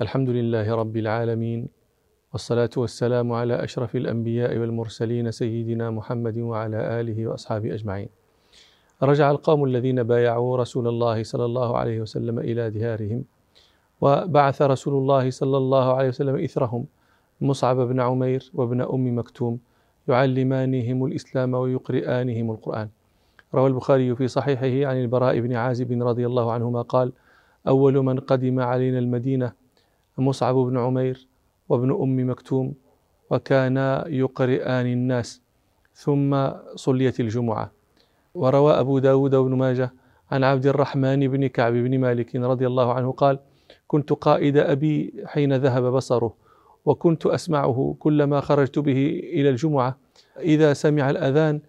الحمد لله رب العالمين والصلاة والسلام على أشرف الأنبياء والمرسلين سيدنا محمد وعلى آله وأصحابه أجمعين. رجع القوم الذين بايعوا رسول الله صلى الله عليه وسلم إلى ديارهم وبعث رسول الله صلى الله عليه وسلم إثرهم مصعب بن عمير وابن أم مكتوم يعلمانهم الإسلام ويقرئانهم القرآن. روى البخاري في صحيحه عن البراء بن عازب رضي الله عنهما قال: أول من قدم علينا المدينة مصعب بن عمير وابن أم مكتوم وكانا يقرئان الناس ثم صليت الجمعة. وروى أبو داود بن ماجه عن عبد الرحمن بن كعب بن مالك رضي الله عنه قال كنت قائد أبي حين ذهب بصره وكنت أسمعه كلما خرجت به إلى الجمعة. إذا سمع الأذان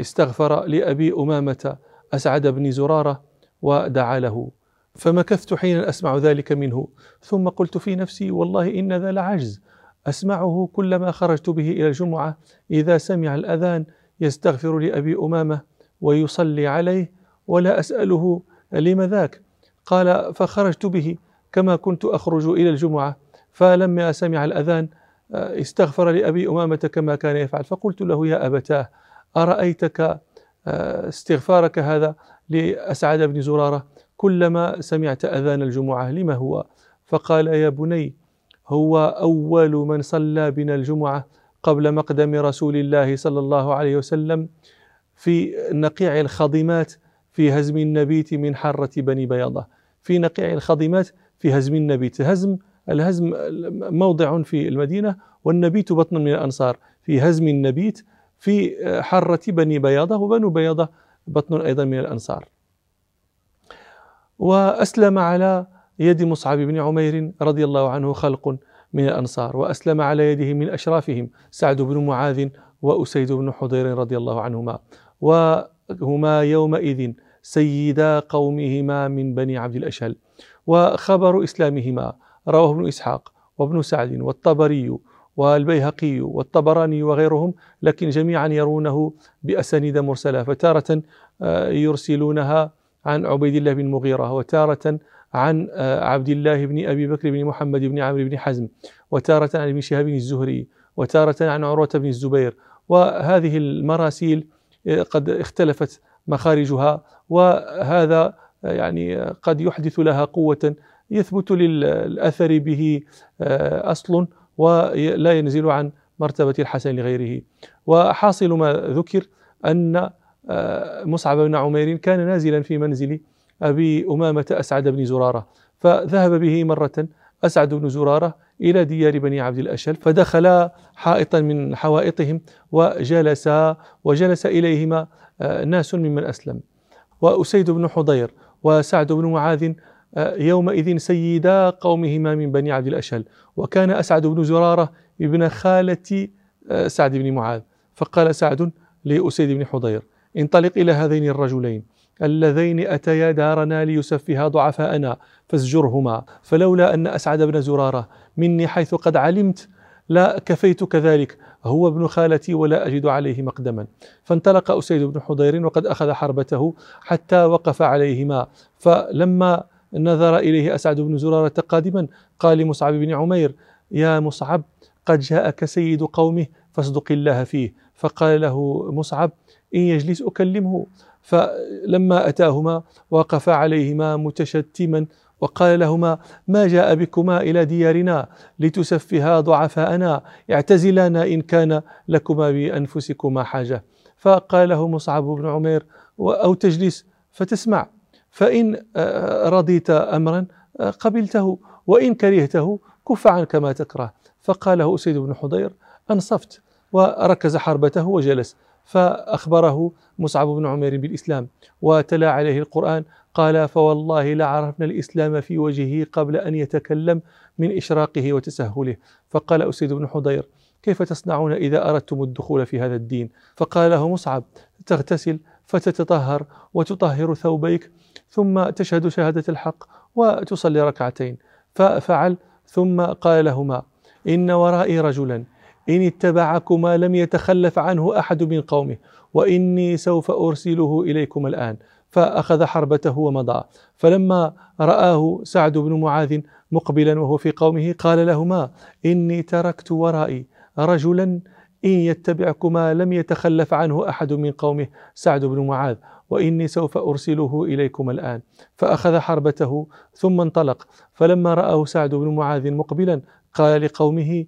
استغفر لأبي أمامة أسعد بن زرارة ودعا له. فمكثت حين أسمع ذلك منه. ثم قلت في نفسي والله إن ذا لعجز. أسمعه كلما خرجت به إلى الجمعة. إذا سمع الأذان يستغفر لأبي أمامة ويصلي عليه ولا أسأله لم ذاك. قال فخرجت به كما كنت أخرج إلى الجمعة. فلما سمع الأذان استغفر لأبي أمامة كما كان يفعل. فقلت له يا أبتاه أرأيتك استغفارك هذا لأسعد بن زرارة؟ كلما سمعت أذان الجمعة لما هو؟ فقال يا بني هو أول من صلى بنا الجمعة قبل مقدم رسول الله صلى الله عليه وسلم في نقيع الخضمات في هزم النبيت من حرة بني بياضة. في نقيع الخضمات في هزم النبيت. هزم الهزم موضع في المدينة والنبيت بطن من الأنصار. في هزم النبيت في حرة بني بياضة وبنو بياضة بطن أيضا من الأنصار. وأسلم على يد مصعب بن عمير رضي الله عنه خلق من الأنصار وأسلم على يده من أشرافهم سعد بن معاذ وأسيد بن حضير رضي الله عنهما. وهما يومئذ سيدا قومهما من بني عبد الأشهل. وخبر إسلامهما رواه ابن إسحاق وابن سعد والطبري والبيهقي والطبراني وغيرهم لكن جميعا يرونه بأسانيد مرسلة فتارة آه، يرسلونها عن عبيد الله بن مغيرة وتارة عن آه، عبد الله بن أبي بكر بن محمد بن عمرو بن حزم وتارة عن ابن شهاب الزهري وتارة عن عروة بن الزبير. وهذه المراسيل آه، قد اختلفت مخارجها وهذا آه، يعني قد يحدث لها قوة يثبت للأثر به أصل ولا ينزل عن مرتبة الحسن لغيره. وحاصل ما ذكر أن مصعب بن عمير كان نازلا في منزل أبي أمامة أسعد بن زرارة فذهب به مرة أسعد بن زرارة إلى ديار بني عبد الأشهل فدخلا حائطا من حوائطهم وجلسا وجلس إليهما آه، ناس ممن أسلم. وأسيد بن حضير وسعد بن معاذ آه، يومئذ سيدا قومهما من بني عبد الأشهل وكان أسعد بن زرارة ابن خالة سعد بن معاذ فقال سعد لأسيد بن حضير انطلق إلى هذين الرجلين. اللذين أتيا دارنا ليسفها ضعفاءنا فازجرهما. فلولا أن أسعد بن زرارة مني حيث قد علمت لا كفيت كذلك. هو ابن خالتي ولا أجد عليه مقدما. فانطلق أسيد بن حضير وقد أخذ حربته حتى وقف عليهما. فلما نظر إليه أسعد بن زرارة قادما قال لمصعب بن عمير يا مصعب قد جاءك سيد قومه فاصدق الله فيه. فقال له مصعب إن يجلس أكلمه. فلما أتاهما وقف عليهما متشتما وقال لهما ما جاء بكما إلى ديارنا لتسفها ضعفاءنا اعتزلانا إن كان لكما بأنفسكما حاجة. فقال له مصعب بن عمير أو تجلس فتسمع. فإن آه، رضيت أمرا آه، قبلته وإن كرهته كف عنك ما تكره. فقال له أسيد بن حضير أنصفت وركز حربته وجلس. فأخبره مصعب بن عمير بالإسلام وتلا عليه القرآن قال فوالله لعرفنا الإسلام في وجهه قبل أن يتكلم من إشراقه وتسهله. فقال أسيد بن حضير كيف تصنعون إذا أردتم الدخول في هذا الدين؟ فقال له مصعب تغتسل فتتطهر وتطهر ثوبيك ثم تشهد شهادة الحق وتصلي ركعتين. ففعل ثم قال لهما إن ورائي رجلا إن اتبعكما لم يتخلف عنه أحد من قومه وإني سوف أرسله إليكم الآن. فأخذ حربته ومضى. فلما رآه سعد بن معاذ مقبلا وهو في قومه قال لهما إني تركت ورائي رجلا إن يتبعكما لم يتخلف عنه أحد من قومه سعد بن معاذ وإني سوف أرسله إليكم الآن. فأخذ حربته ثم انطلق. فلما رآه سعد بن معاذ مقبلا قال لقومه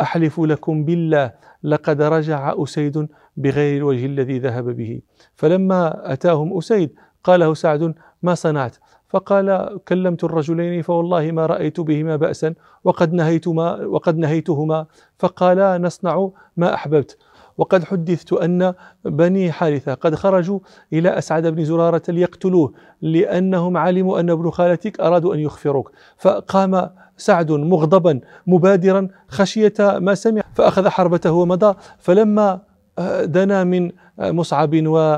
أحلف لكم بالله لقد رجع أسيد بغير الوجه الذي ذهب به. فلما أتاهم أسيد قال له سعد ما صنعت؟ فقال كلمت الرجلين فوالله ما رأيت بهما بأسا وقد نهيتما وقد نهيتهما. فقالا نصنع ما أحببت. وقد حدثت أن بني حارثة قد خرجوا إلى أسعد بن زرارة ليقتلوه لأنهم علموا أن ابن خالتك أرادوا أن يخفروك. فقام سعد مغضبا مبادرا خشية ما سمع فأخذ حربته ومضى فلما دنا من مصعب و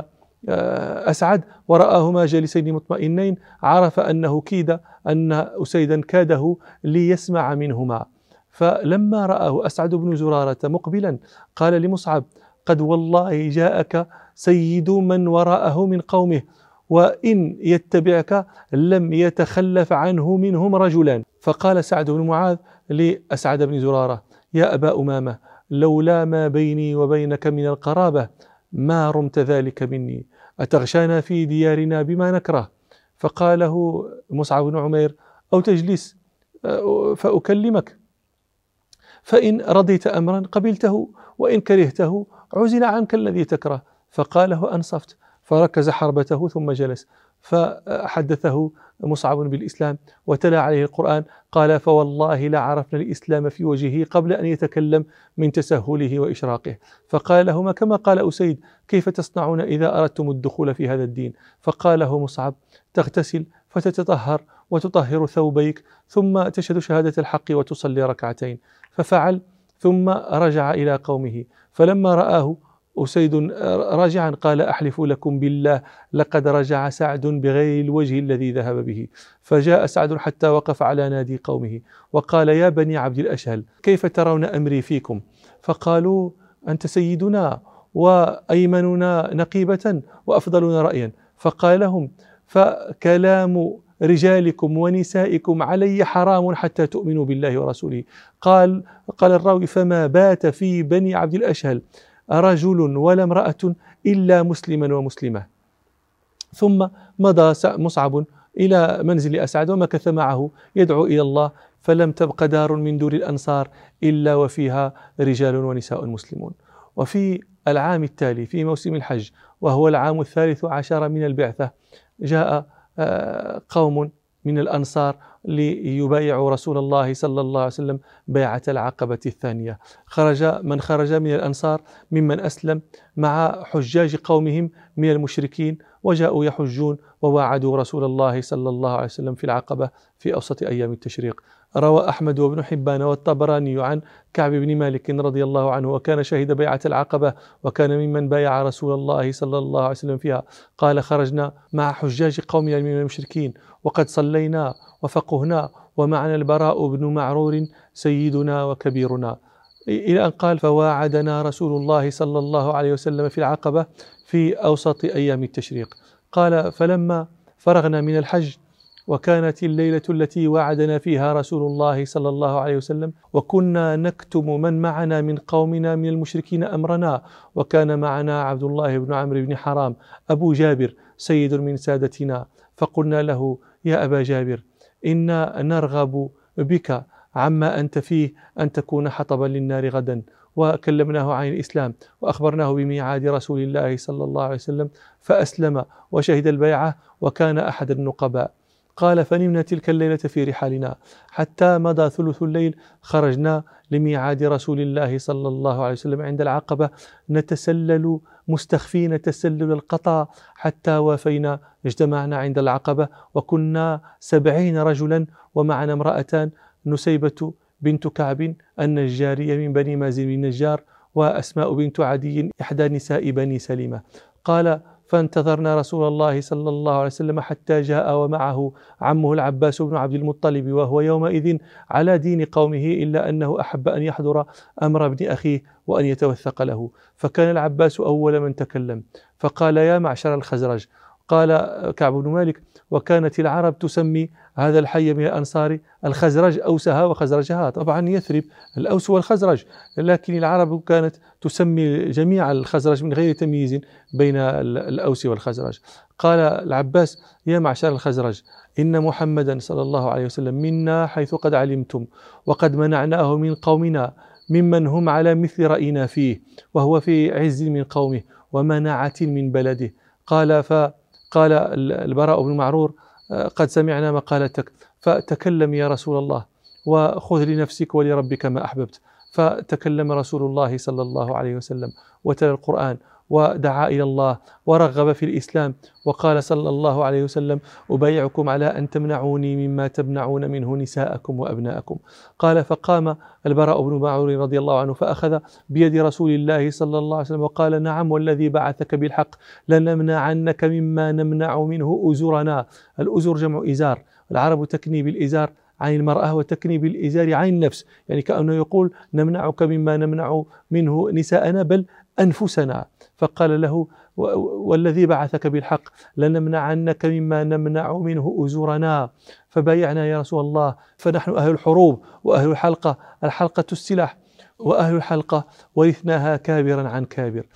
أسعد ورآهما جالسين مطمئنين عرف أنه كيد أن أسيدا كاده ليسمع منهما. فلما رآه أسعد بن زرارة مقبلا قال لمصعب قد والله جاءك سيد من وراءه من قومه وإن يتبعك لم يتخلف عنه منهم رجلان فقال سعد بن معاذ لأسعد بن زرارة يا أبا أمامة لولا ما بيني وبينك من القرابة ما رمت ذلك مني أتغشانا في ديارنا بما نكره؟ فقاله مصعب بن عمير أو تجلس فأكلمك. فإن رضيت أمرا قبلته وإن كرهته عزل عنك الذي تكره. فقاله أنصفت. فركز حربته ثم جلس فحدثه مصعب بالإسلام وتلا عليه القرآن قال فوالله لعرفنا الإسلام في وجهه قبل أن يتكلم من تسهله وإشراقه. فقال لهما كما قال أسيد كيف تصنعون إذا أردتم الدخول في هذا الدين؟ فقال له مصعب تغتسل فتتطهر وتطهر ثوبيك ثم تشهد شهادة الحق وتصلي ركعتين. ففعل ثم رجع إلى قومه فلما رآه أسيد راجعا قال أحلف لكم بالله لقد رجع سعد بغير الوجه الذي ذهب به. فجاء سعد حتى وقف على نادي قومه وقال يا بني عبد الأشهل كيف ترون أمري فيكم؟ فقالوا أنت سيدنا وأيمننا نقيبة وأفضلنا رأيا. فقال لهم فكلام رجالكم ونسائكم علي حرام حتى تؤمنوا بالله ورسوله. قال قال الراوي فما بات في بني عبد الأشهل. رجل ولا امرأة إلا مسلما ومسلمة. ثم مضى مصعب إلى منزل أسعد ومكث معه يدعو إلى الله فلم تبق دار من دور الأنصار إلا وفيها رجال ونساء مسلمون. وفي العام التالي في موسم الحج وهو العام الثالث عشر من البعثة جاء آه، قوم من الأنصار ليبايعوا رسول الله صلى الله عليه وسلم بيعة العقبة الثانية. خرج من خرج من الأنصار ممن أسلم مع حجاج قومهم من المشركين وجاءوا يحجون وواعدوا رسول الله صلى الله عليه وسلم في العقبة في أوسط أيام التشريق. روى أحمد وابن حبان والطبراني عن كعب بن مالك رضي الله عنه وكان شهد بيعة العقبة وكان ممن بايع رسول الله صلى الله عليه وسلم فيها. قال خرجنا مع حجاج قومنا من المشركين وقد صلينا وفقهنا ومعنا البراء بن معرور سيدنا وكبيرنا. إلى أن قال فواعدنا رسول الله صلى الله عليه وسلم في العقبة في أوسط أيام التشريق. قال فلما فرغنا من الحج وكانت الليلة التي وعدنا فيها رسول الله صلى الله عليه وسلم وكنا نكتم من معنا من قومنا من المشركين أمرنا. وكان معنا عبد الله بن عمرو بن حرام أبو جابر سيد من سادتنا. فقلنا له يا أبا جابر إنا نرغب بك. عما أنت فيه أن تكون حطبا للنار غدا. وكلمناه عن الإسلام وأخبرناه بميعاد رسول الله صلى الله عليه وسلم فأسلم وشهد البيعة وكان أحد النقباء. قال فنمنا تلك الليلة في رحالنا. حتى مضى ثلث الليل خرجنا لميعاد رسول الله صلى الله عليه وسلم عند العقبة. نتسلل مستخفين تسلل القطع حتى وافينا اجتمعنا عند العقبة وكنا سبعين رجلا ومعنا امرأتان نسيبة بنت كعب النجارية من بني مازن النجار وأسماء بنت عدي إحدى نساء بني سليمة. قال فانتظرنا رسول الله صلى الله عليه وسلم حتى جاء ومعه عمه العباس بن عبد المطلب وهو يومئذ على دين قومه إلا أنه أحب أن يحضر أمر ابن أخيه وأن يتوثق له. فكان العباس أول من تكلم فقال يا معشر الخزرج قال كعب بن مالك وكانت العرب تسمي هذا الحي من الأنصار الخزرج أوسها وخزرجها. طبعا يثرب الأوس والخزرج لكن العرب كانت تسمي جميع الخزرج من غير تمييز بين الأوس والخزرج. قال العباس يا معشر الخزرج إن محمدا صلى الله عليه وسلم منا حيث قد علمتم وقد منعناه من قومنا ممن هم على مثل رأينا فيه وهو في عز من قومه ومناعة من بلده. قال فقال البراء بن معرور قد سمعنا مقالتك فتكلم يا رسول الله وخذ لنفسك ولربك ما أحببت. فتكلم رسول الله صلى الله عليه وسلم وتلا القرآن ودعا إلى الله ورغب في الإسلام وقال صلى الله عليه وسلم أبايعكم على أن تمنعوني مما تمنعون منه نساءكم وأبناءكم. قال فقام البراء بن معور رضي الله عنه فأخذ بيد رسول الله صلى الله عليه وسلم وقال نعم والذي بعثك بالحق لنمنعنك مما نمنع منه أزرنا. الأزر جمع إزار العرب تكني بالإزار عن المرأة وتكني بالإزار عن النفس يعني كأنه يقول نمنعك مما نمنع منه نساءنا بل أنفسنا. فقال له والذي بعثك بالحق لنمنعنك مما نمنع منه أزورنا فبايعنا يا رسول الله. فنحن أهل الحروب وأهل الحلقة الحلقة السلاح وأهل الحلقة ورثناها كابرا عن كابر.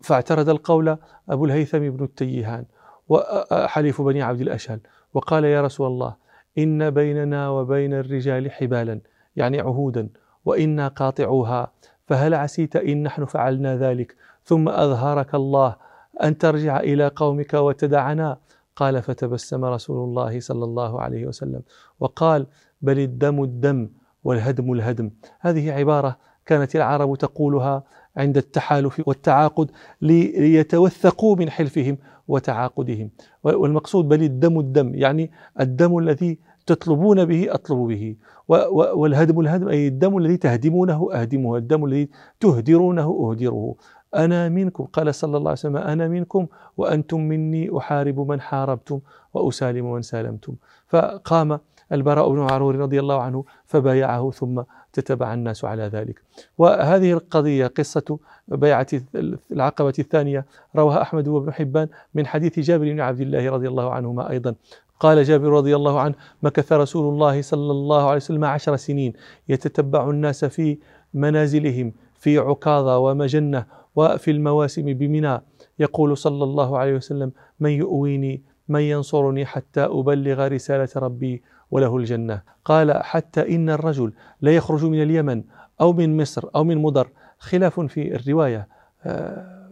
فاعترض القول أبو الهيثم بن التيهان وحليف بني عبد الأشهل. وقال يا رسول الله إن بيننا وبين الرجال حبالا يعني عهودا وإنا قاطعوها. فهل عسيت إن نحن فعلنا ذلك؟ ثم أظهرك الله أن ترجع إلى قومك وتدعنا. قال فتبسم رسول الله صلى الله عليه وسلم. وقال بل الدم الدم والهدم الهدم. هذه عبارة كانت العرب تقولها عند التحالف والتعاقد ليتوثقوا من حلفهم وتعاقدهم. والمقصود بل الدم الدم يعني الدم الذي تطلبون به أطلب به. والهدم الهدم أي الدم الذي تهدمونه أهدمه. الدم الذي تهدرونه أهدره. أنا منكم. قال صلى الله عليه وسلم أنا منكم وأنتم مني أحارب من حاربتم وأسالم من سالمتم. فقام البراء بن معرور رضي الله عنه فبايعه ثم تتبع الناس على ذلك. وهذه القضية قصة بيعة العقبة الثانية رواها أحمد وابن حبان من حديث جابر بن عبد الله رضي الله عنهما أيضا. قال جابر رضي الله عنه مكث رسول الله صلى الله عليه وسلم عشر سنين يتتبع الناس في منازلهم في عكاظة ومجنة وفي المواسم بمنى. يقول صلى الله عليه وسلم من يؤويني من ينصرني حتى أبلغ رسالة ربي وله الجنة. قال حتى إن الرجل لا يخرج من اليمن أو من مصر أو من مضر. خلاف في الرواية آه،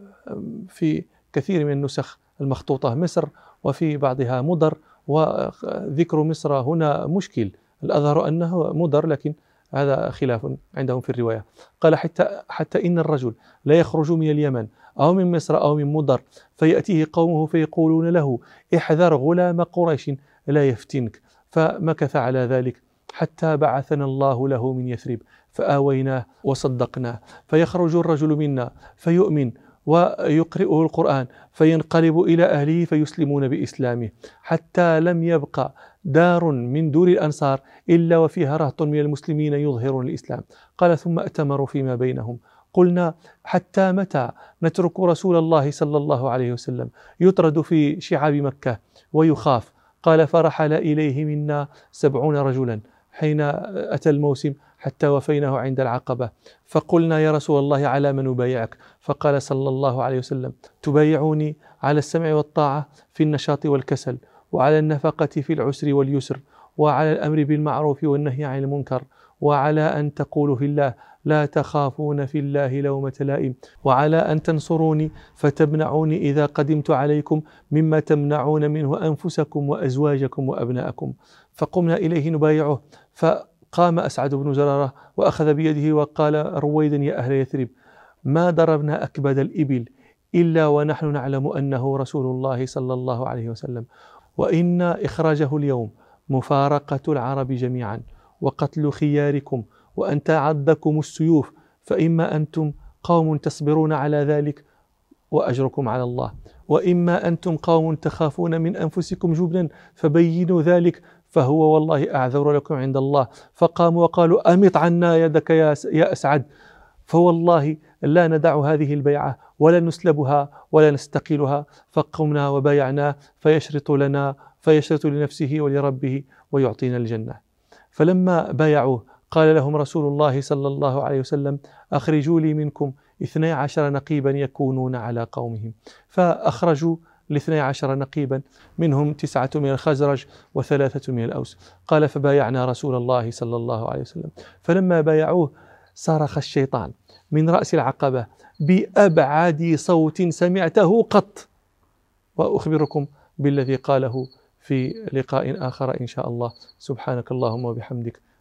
في كثير من النسخ المخطوطة مصر وفي بعضها مضر. وذكر مصر هنا مشكل. الأظهر أنه مضر لكن هذا خلاف عندهم في الرواية. قال حتى, حتى إن الرجل لا يخرج من اليمن أو من مصر أو من مضر فيأتيه قومه فيقولون له احذر غلام قريش لا يفتنك. فمكث على ذلك حتى بعثنا الله له من يثرب فآويناه وصدقناه. فيخرج الرجل منا فيؤمن ويقرئه القرآن فينقلب إلى أهله فيسلمون بإسلامه. حتى لم يبقى دار من دور الأنصار إلا وفيها رهط من المسلمين يظهرون الإسلام. قال ثم أتمروا فيما بينهم. قلنا حتى متى نترك رسول الله صلى الله عليه وسلم يطرد في شعاب مكة ويخاف؟ قال فرحل إليه منا سبعون رجلا. حين أتى الموسم حتى وفيناه عند العقبة. فقلنا يا رسول الله على من نبايعك فقال صلى الله عليه وسلم تبايعوني على السمع والطاعة في النشاط والكسل وعلى النفقة في العسر واليسر وعلى الأمر بالمعروف والنهي عن المنكر وعلى أن تقولوا في الله لا تخافون في الله لومة لائم وعلى أن تنصروني فتمنعوني إذا قدمت عليكم مما تمنعون منه أنفسكم وأزواجكم وأبناءكم. فقمنا إليه نبايعه فقام أسعد بن زرارة وأخذ بيده وقال رويدا يا أهل يثرب ما ضربنا أكبد الإبل إلا ونحن نعلم أنه رسول الله صلى الله عليه وسلم. وإن إخراجه اليوم مفارقة العرب جميعا وقتل خياركم وأن تعدكم السيوف فإما أنتم قوم تصبرون على ذلك وأجركم على الله. وإما أنتم قوم تخافون من أنفسكم جبنا فبينوا ذلك فهو والله أعذر لكم عند الله. فقاموا وقالوا أمط عنا يدك يا, أسعد. فوالله لا ندع هذه البيعة ولا نسلبها ولا نستقيلها. فقمنا وبايعناه فيشرط لنا فيشرط لنفسه ولربه ويعطينا الجنة. فلما بايعوه قال لهم رسول الله صلى الله عليه وسلم أخرجوا لي منكم اثني عشر نقيبا يكونون على قومهم. فأخرجوا الاثني عشر نقيبا منهم تسعة من الخزرج وثلاثة من الأوس. قال فبايعنا رسول الله صلى الله عليه وسلم. فلما بايعوه صرخ الشيطان من رأس العقبة بأبعد صوت سمعته قط. وأخبركم بالذي قاله في لقاء آخر إن شاء الله. سبحانك اللهم وبحمدك.